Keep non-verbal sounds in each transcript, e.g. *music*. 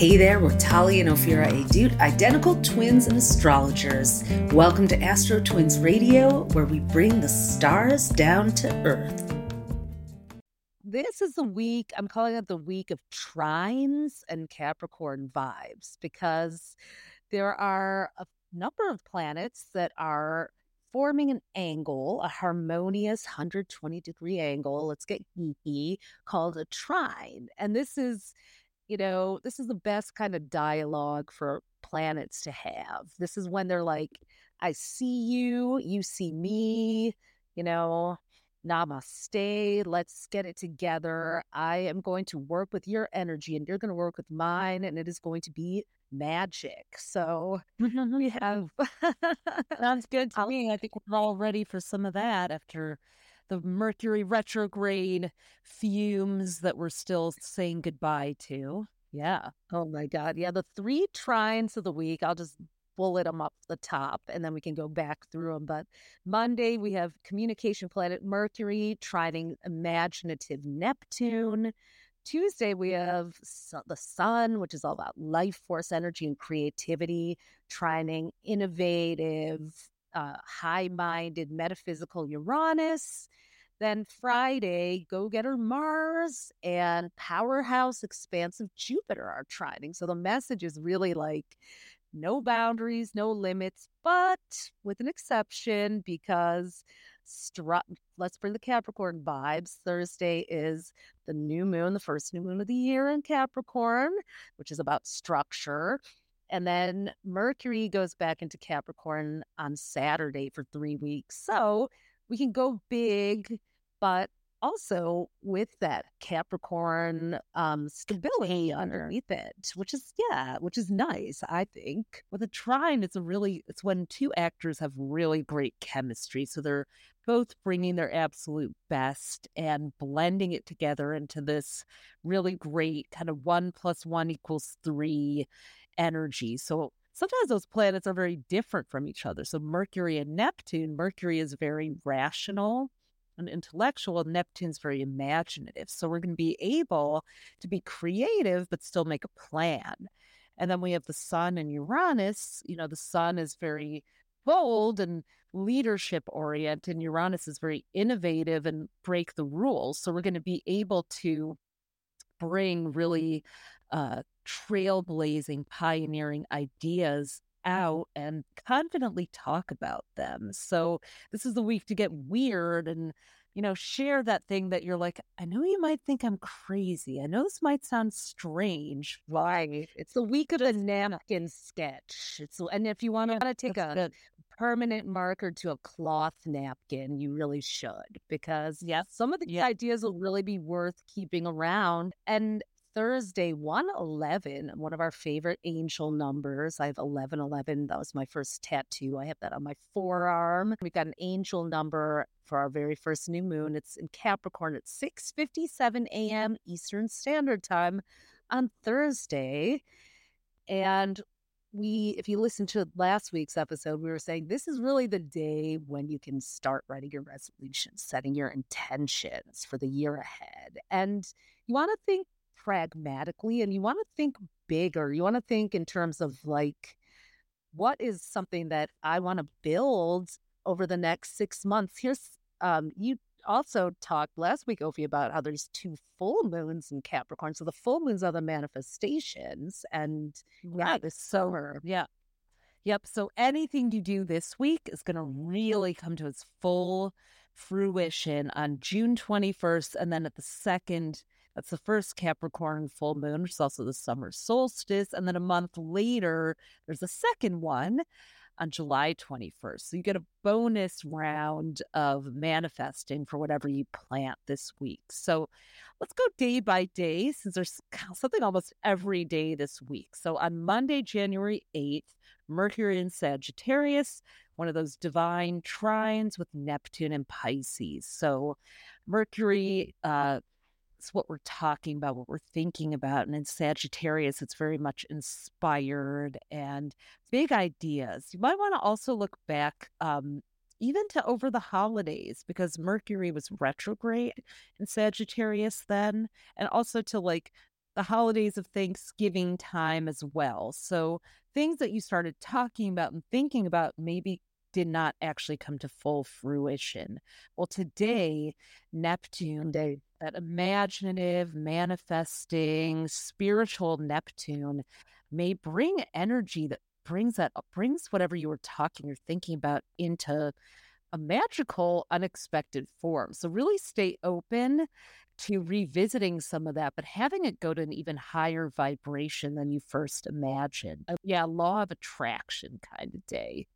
Hey there, we're Talia and Ophira Edut, identical twins and astrologers. Welcome to Astro Twins Radio, where we bring the stars down to earth. This is the week, I'm calling it the week of trines and Capricorn vibes because there are a number of planets that are forming an angle, a harmonious 120 degree angle. Let's get geeky, called a trine. And this is you know, this is the best kind of dialogue for planets to have. This is when they're like, I see you, you see me, you know, namaste, let's get it together. I am going to work with your energy and you're going to work with mine, and it is going to be magic. So we *laughs* have. Sounds good to *laughs* me. I think we're all ready for some of that after the Mercury retrograde fumes that we're still saying goodbye to. Yeah. Oh my God. Yeah. The three trines of the week, I'll just bullet them up the top and then we can go back through them. But Monday, we have communication planet Mercury trining imaginative Neptune. Tuesday, we have the sun, which is all about life force energy and creativity, trining innovative, uh, high minded metaphysical Uranus. Then Friday, go getter Mars and powerhouse expansive Jupiter are trining. So the message is really like no boundaries, no limits, but with an exception because stru- let's bring the Capricorn vibes. Thursday is the new moon, the first new moon of the year in Capricorn, which is about structure. And then Mercury goes back into Capricorn on Saturday for three weeks. So we can go big, but also with that Capricorn um, stability underneath it, which is yeah, which is nice. I think with a trine, it's a really it's when two actors have really great chemistry, so they're both bringing their absolute best and blending it together into this really great kind of one plus one equals three energy. So sometimes those planets are very different from each other. So Mercury and Neptune, Mercury is very rational and intellectual, Neptune's very imaginative. So we're going to be able to be creative, but still make a plan. And then we have the sun and Uranus. You know, the sun is very bold and leadership oriented, and Uranus is very innovative and break the rules. So we're going to be able to bring really uh, trailblazing, pioneering ideas out and confidently talk about them. So this is the week to get weird and you know share that thing that you're like I know you might think I'm crazy. I know this might sound strange. Why? It's the week of the napkin sketch. It's and if you want to take a good. permanent marker to a cloth napkin, you really should because yes, some of the yeah. ideas will really be worth keeping around. And Thursday, 111, one of our favorite angel numbers. I have 1111. That was my first tattoo. I have that on my forearm. We've got an angel number for our very first new moon. It's in Capricorn at 6:57 a.m. Eastern Standard Time on Thursday. And we if you listen to last week's episode, we were saying this is really the day when you can start writing your resolutions, setting your intentions for the year ahead. And you want to think pragmatically and you want to think bigger. You want to think in terms of like, what is something that I want to build over the next six months? Here's, um, you also talked last week, Ophi, about how there's two full moons in Capricorn. So the full moons are the manifestations. And yeah, this summer. Yeah. Yep. So anything you do this week is going to really come to its full fruition on June 21st. And then at the second that's the first Capricorn full moon, which is also the summer solstice. And then a month later, there's a second one on July 21st. So you get a bonus round of manifesting for whatever you plant this week. So let's go day by day since there's *laughs* something almost every day this week. So on Monday, January 8th, Mercury in Sagittarius, one of those divine trines with Neptune and Pisces. So Mercury uh, it's what we're talking about, what we're thinking about. And in Sagittarius, it's very much inspired and big ideas. You might want to also look back um, even to over the holidays because Mercury was retrograde in Sagittarius then, and also to like the holidays of Thanksgiving time as well. So things that you started talking about and thinking about maybe did not actually come to full fruition. Well, today, Neptune, Day, that imaginative, manifesting, spiritual Neptune may bring energy that brings that brings whatever you were talking or thinking about into a magical, unexpected form. So really stay open to revisiting some of that, but having it go to an even higher vibration than you first imagined. Uh, yeah, law of attraction kind of day.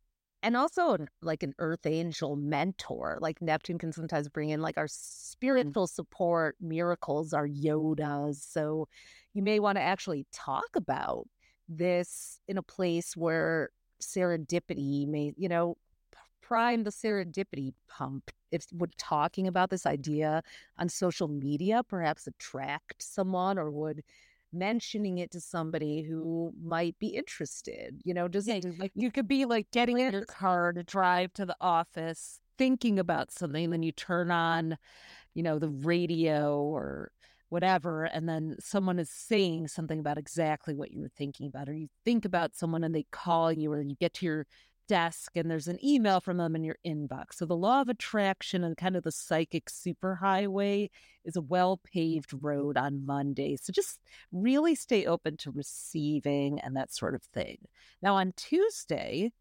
And also like an earth angel mentor, like Neptune can sometimes bring in like our mm. spiritual support, miracles, our Yodas. So you may want to actually talk about this in a place where serendipity may, you know, prime the serendipity pump. If would talking about this idea on social media perhaps attract someone or would mentioning it to somebody who might be interested, you know, just yeah, like you could be like getting in your car to drive to the office, thinking about something, then you turn on, you know, the radio or whatever, and then someone is saying something about exactly what you were thinking about, or you think about someone and they call you, or you get to your desk and there's an email from them in your inbox. So the law of attraction and kind of the psychic superhighway is a well paved road on Monday. So just really stay open to receiving and that sort of thing. Now on Tuesday,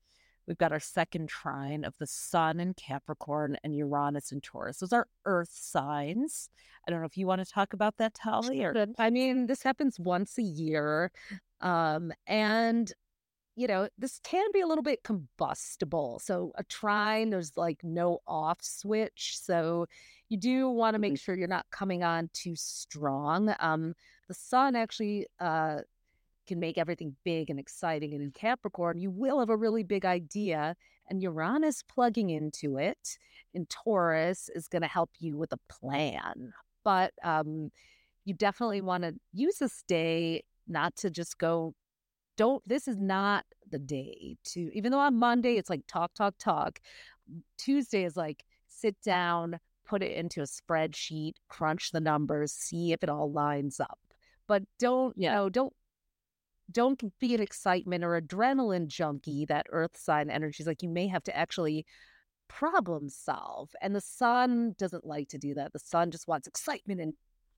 we've got our second trine of the sun in Capricorn and Uranus in Taurus. Those are earth signs. I don't know if you want to talk about that, Tali. Or I mean, this happens once a year. Um, and you know, this can be a little bit combustible. So a trine, there's like no off switch. So you do want to make mm-hmm. sure you're not coming on too strong. Um, the sun actually uh, can make everything big and exciting. And in Capricorn, you will have a really big idea, and Uranus plugging into it in Taurus is going to help you with a plan. But um, you definitely want to use this day not to just go don't this is not the day to even though on monday it's like talk talk talk tuesday is like sit down put it into a spreadsheet crunch the numbers see if it all lines up. But don't you know don't don't be an excitement or adrenaline junkie that earth sign energy is like you may have to actually problem solve. And the sun doesn't like to do that. The sun just wants excitement and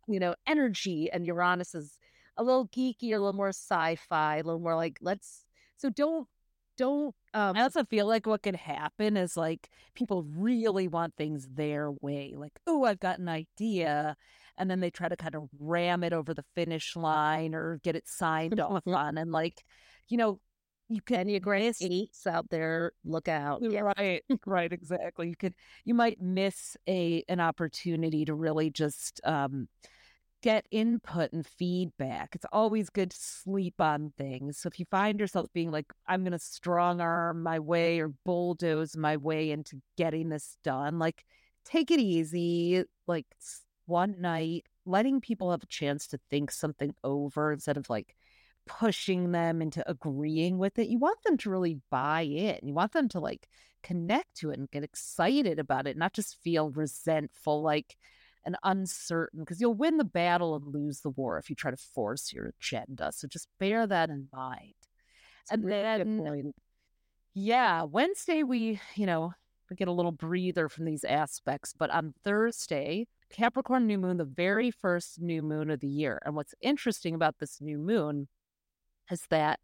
you know energy and uranus is a little geeky, a little more sci-fi, a little more like let's. So don't don't. Um, I also feel like what could happen is like people really want things their way. Like, oh, I've got an idea, and then they try to kind of ram it over the finish line or get it signed off *laughs* on, and like, you know, you can grace eights out there look out right *laughs* right exactly you could you might miss a an opportunity to really just um get input and feedback. It's always good to sleep on things. So if you find yourself being like, I'm going to strong arm my way or bulldoze my way into getting this done, like take it easy, like one night, letting people have a chance to think something over instead of like pushing them into agreeing with it. You want them to really buy in. You want them to like connect to it and get excited about it, not just feel resentful, like, and uncertain because you'll win the battle and lose the war if you try to force your agenda. So just bear that in mind. and then, yeah, Wednesday we, you know, we get a little breather from these aspects, but on Thursday, Capricorn new moon, the very first new moon of the year. And what's interesting about this new moon is that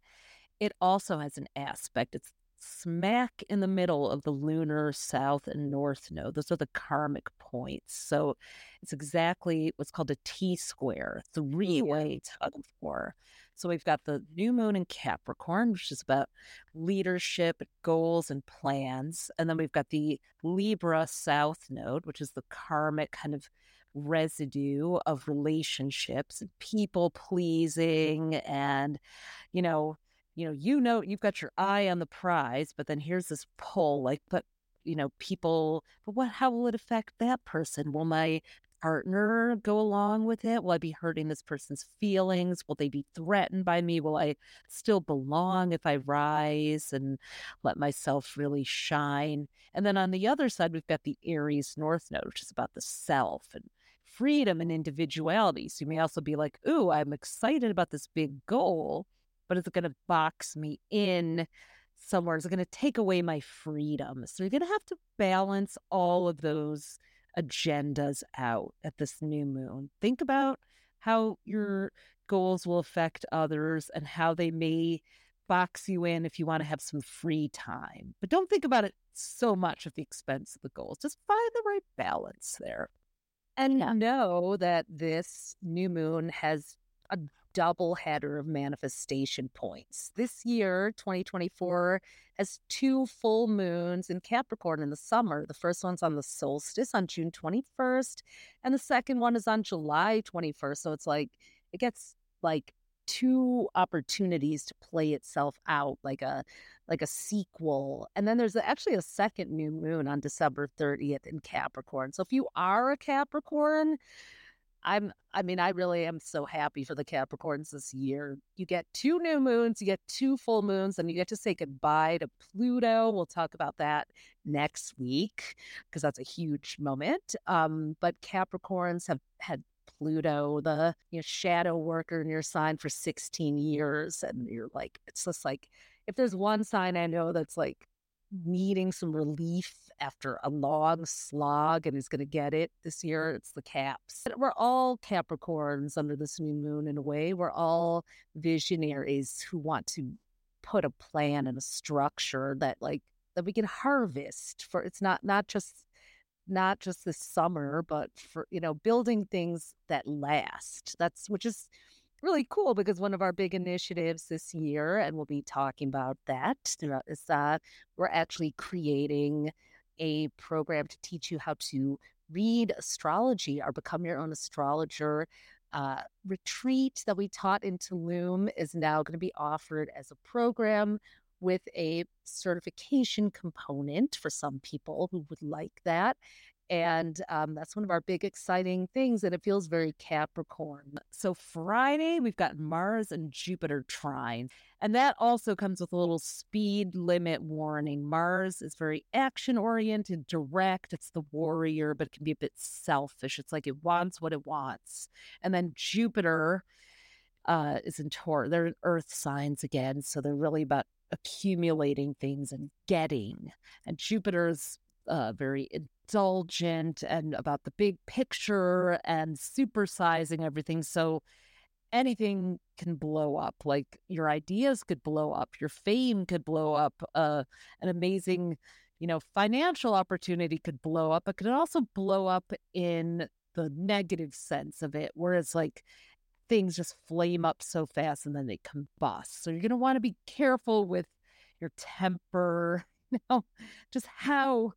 it also has an aspect. It's smack in the middle of the lunar south and north node. Those are the karmic points. So it's exactly what's called a T square, three way tug of war. So we've got the new moon in Capricorn, which is about leadership, goals, and plans. And then we've got the Libra south node, which is the karmic kind of residue of relationships and people pleasing and, you know, you know, you know, you've got your eye on the prize, but then here's this pull, like, but you know, people, but what, how will it affect that person? Will my partner go along with it? Will I be hurting this person's feelings? Will they be threatened by me? Will I still belong if I rise and let myself really shine? And then on the other side, we've got the Aries North Node, which is about the self and freedom and individuality. So you may also be like, ooh, I'm excited about this big goal, but is it going to box me in somewhere? Is it going to take away my freedom? So you're going to have to balance all of those agendas out at this new moon. Think about how your goals will affect others and how they may box you in if you want to have some free time. But don't think about it so much at the expense of the goals. Just find the right balance there. And yeah. know that this new moon has a double header of manifestation points. This year, 2024, has two full moons in Capricorn in the summer. The first one's on the solstice on June 21st, and the second one is on July 21st. So it's like, it gets like two opportunities to play itself out like a like a sequel and then there's actually a second new moon on december 30th in capricorn so if you are a capricorn i'm i mean i really am so happy for the capricorns this year you get two new moons you get two full moons and you get to say goodbye to pluto we'll talk about that next week because that's a huge moment um, but capricorns have had Pluto, the you know, shadow worker in your sign for 16 years. And you're like, it's just like, if there's one sign I know that's like needing some relief after a long slog and is going to get it this year, it's the caps. We're all Capricorns under this new moon in a way. We're all visionaries who want to put a plan and a structure that like that we can harvest for it's not not just not just this summer, but for, you know, building things that last. That's which is really cool because one of our big initiatives this year, and we'll be talking about that, is that we're actually creating a program to teach you how to read astrology or become your own astrologer. Uh, retreat that we taught in Tulum is now going to be offered as a program with a certification component for some people who would like that. And um, that's one of our big exciting things. And it feels very Capricorn. So, Friday, we've got Mars and Jupiter trine. And that also comes with a little speed limit warning. Mars is very action oriented, direct. It's the warrior, but it can be a bit selfish. It's like it wants what it wants. And then Jupiter uh, is in Taurus. They're in earth signs again. So they're really about accumulating things and getting. And Jupiter's uh, very indulgent and about the big picture and supersizing everything. So anything can blow up. Like your ideas could blow up, your fame could blow up, uh, an amazing, you know, financial opportunity could blow up. It could also blow up in the negative sense of it, where it's like things just flame up so fast and then they combust. So you're going to want to be careful with your temper, *laughs* you know, just how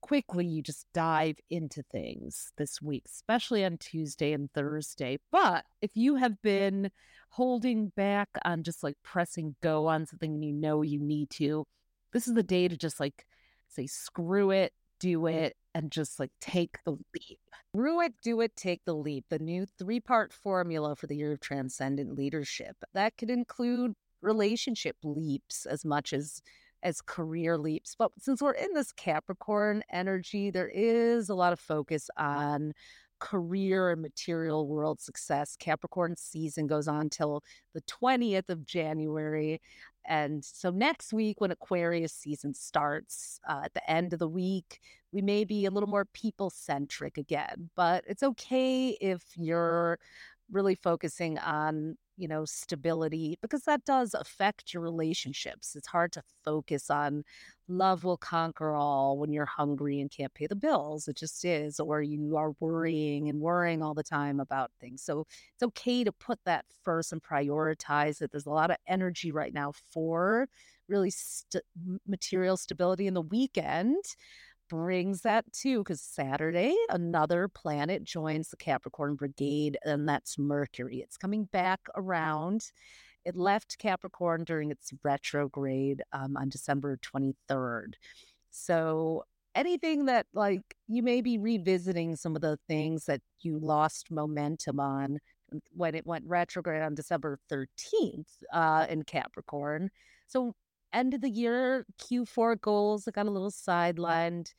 quickly you just dive into things this week, especially on Tuesday and Thursday. But if you have been holding back on just like pressing go on something you know you need to, this is the day to just like say, screw it, do it, and just like take the leap. Screw it, do it, take the leap. The new three part formula for the year of transcendent leadership. That could include relationship leaps as much as as career leaps. But since we're in this Capricorn energy, there is a lot of focus on career and material world success. Capricorn season goes on till the 20th of January. And so next week, when Aquarius season starts uh, at the end of the week, we may be a little more people centric again. But it's okay if you're really focusing on you know, stability, because that does affect your relationships. It's hard to focus on love will conquer all when you're hungry and can't pay the bills. It just is, or you are worrying and worrying all the time about things. So it's okay to put that first and prioritize it. There's a lot of energy right now for really st- material stability in the weekend brings that too, because Saturday, another planet joins the Capricorn Brigade, and that's Mercury. It's coming back around. It left Capricorn during its retrograde um, on December 23rd. So, anything that, like, you may be revisiting some of the things that you lost momentum on when it went retrograde on December 13th uh, in Capricorn. So, end of the year Q4 goals. I got a little sidelined.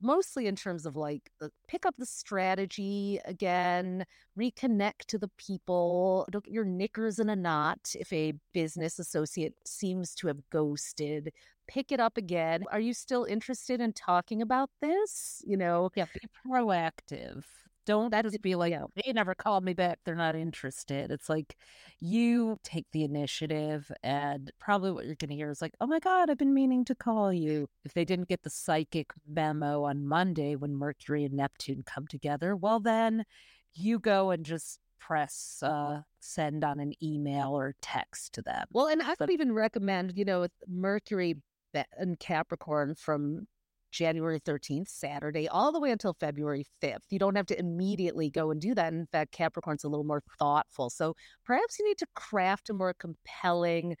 mostly in terms of like pick up the strategy again, reconnect to the people, don't get your knickers in a knot if a business associate seems to have ghosted. Pick it up again. Are you still interested in talking about this? You know, yeah, be proactive. Don't that just be like, yeah. they never called me back. They're not interested. It's like you take the initiative, and probably what you're going to hear is like, oh my God, I've been meaning to call you. If they didn't get the psychic memo on Monday when Mercury and Neptune come together, well, then you go and just press uh, send on an email or text to them. Well, and I would even recommend, you know, with Mercury and Capricorn from January 13th, Saturday, all the way until February 5th. You don't have to immediately go and do that. In fact, Capricorn's a little more thoughtful. So perhaps you need to craft a more compelling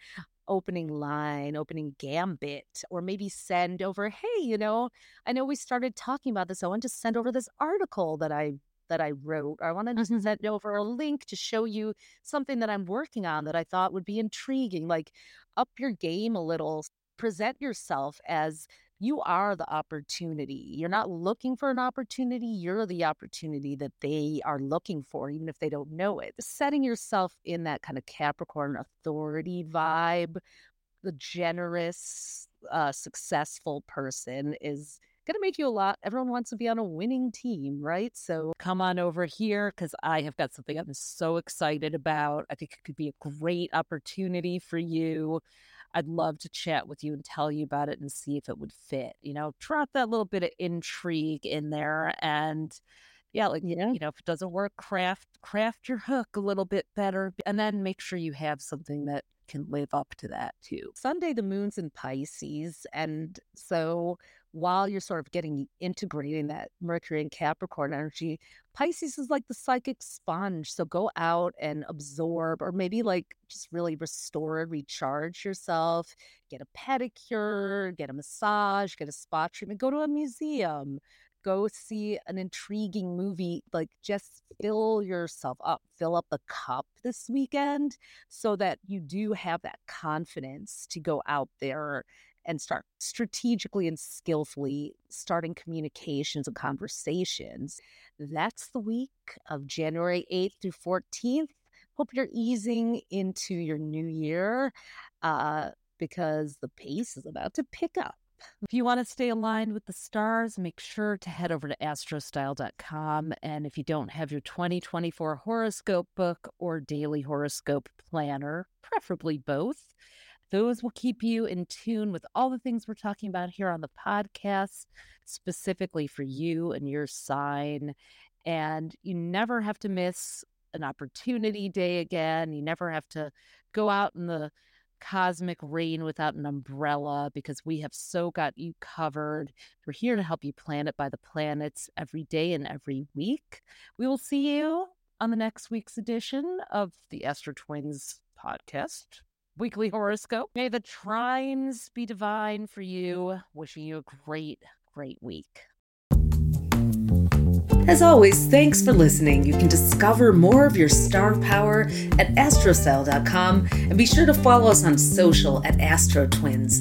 opening line, opening gambit, or maybe send over, hey, you know, I know we started talking about this. I want to send over this article that I that I wrote. I want to mm-hmm. send over a link to show you something that I'm working on that I thought would be intriguing. Like up your game a little. Present yourself as you are the opportunity. You're not looking for an opportunity, you're the opportunity that they are looking for, even if they don't know it. Setting yourself in that kind of Capricorn authority vibe, the generous, uh, successful person is going to make you a lot. Everyone wants to be on a winning team, right? So come on over here because I have got something I'm so excited about. I think it could be a great opportunity for you. I'd love to chat with you and tell you about it and see if it would fit. You know, drop that little bit of intrigue in there and yeah, like yeah. you know, if it doesn't work, craft craft your hook a little bit better and then make sure you have something that can live up to that too. Sunday the moon's in Pisces and so while you're sort of getting integrating that Mercury and Capricorn energy, Pisces is like the psychic sponge. So go out and absorb, or maybe like just really restore and recharge yourself. Get a pedicure, get a massage, get a spa treatment, go to a museum, go see an intriguing movie. Like just fill yourself up, fill up the cup this weekend so that you do have that confidence to go out there and start strategically and skillfully starting communications and conversations. That's the week of January 8th through 14th. Hope you're easing into your new year uh, because the pace is about to pick up. If you want to stay aligned with the stars, make sure to head over to astrostyle.com. And if you don't have your 2024 horoscope book or daily horoscope planner, preferably both, those will keep you in tune with all the things we're talking about here on the podcast, specifically for you and your sign. And you never have to miss an opportunity day again. You never have to go out in the cosmic rain without an umbrella because we have so got you covered. We're here to help you plan it by the planets every day and every week. We will see you on the next week's edition of the Astro Twins podcast weekly horoscope. May the trines be divine for you. Wishing you a great, great week. As always, thanks for listening. You can discover more of your star power at astrostyle.com and be sure to follow us on social at Astro Twins.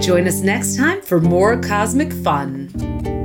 Join us next time for more cosmic fun.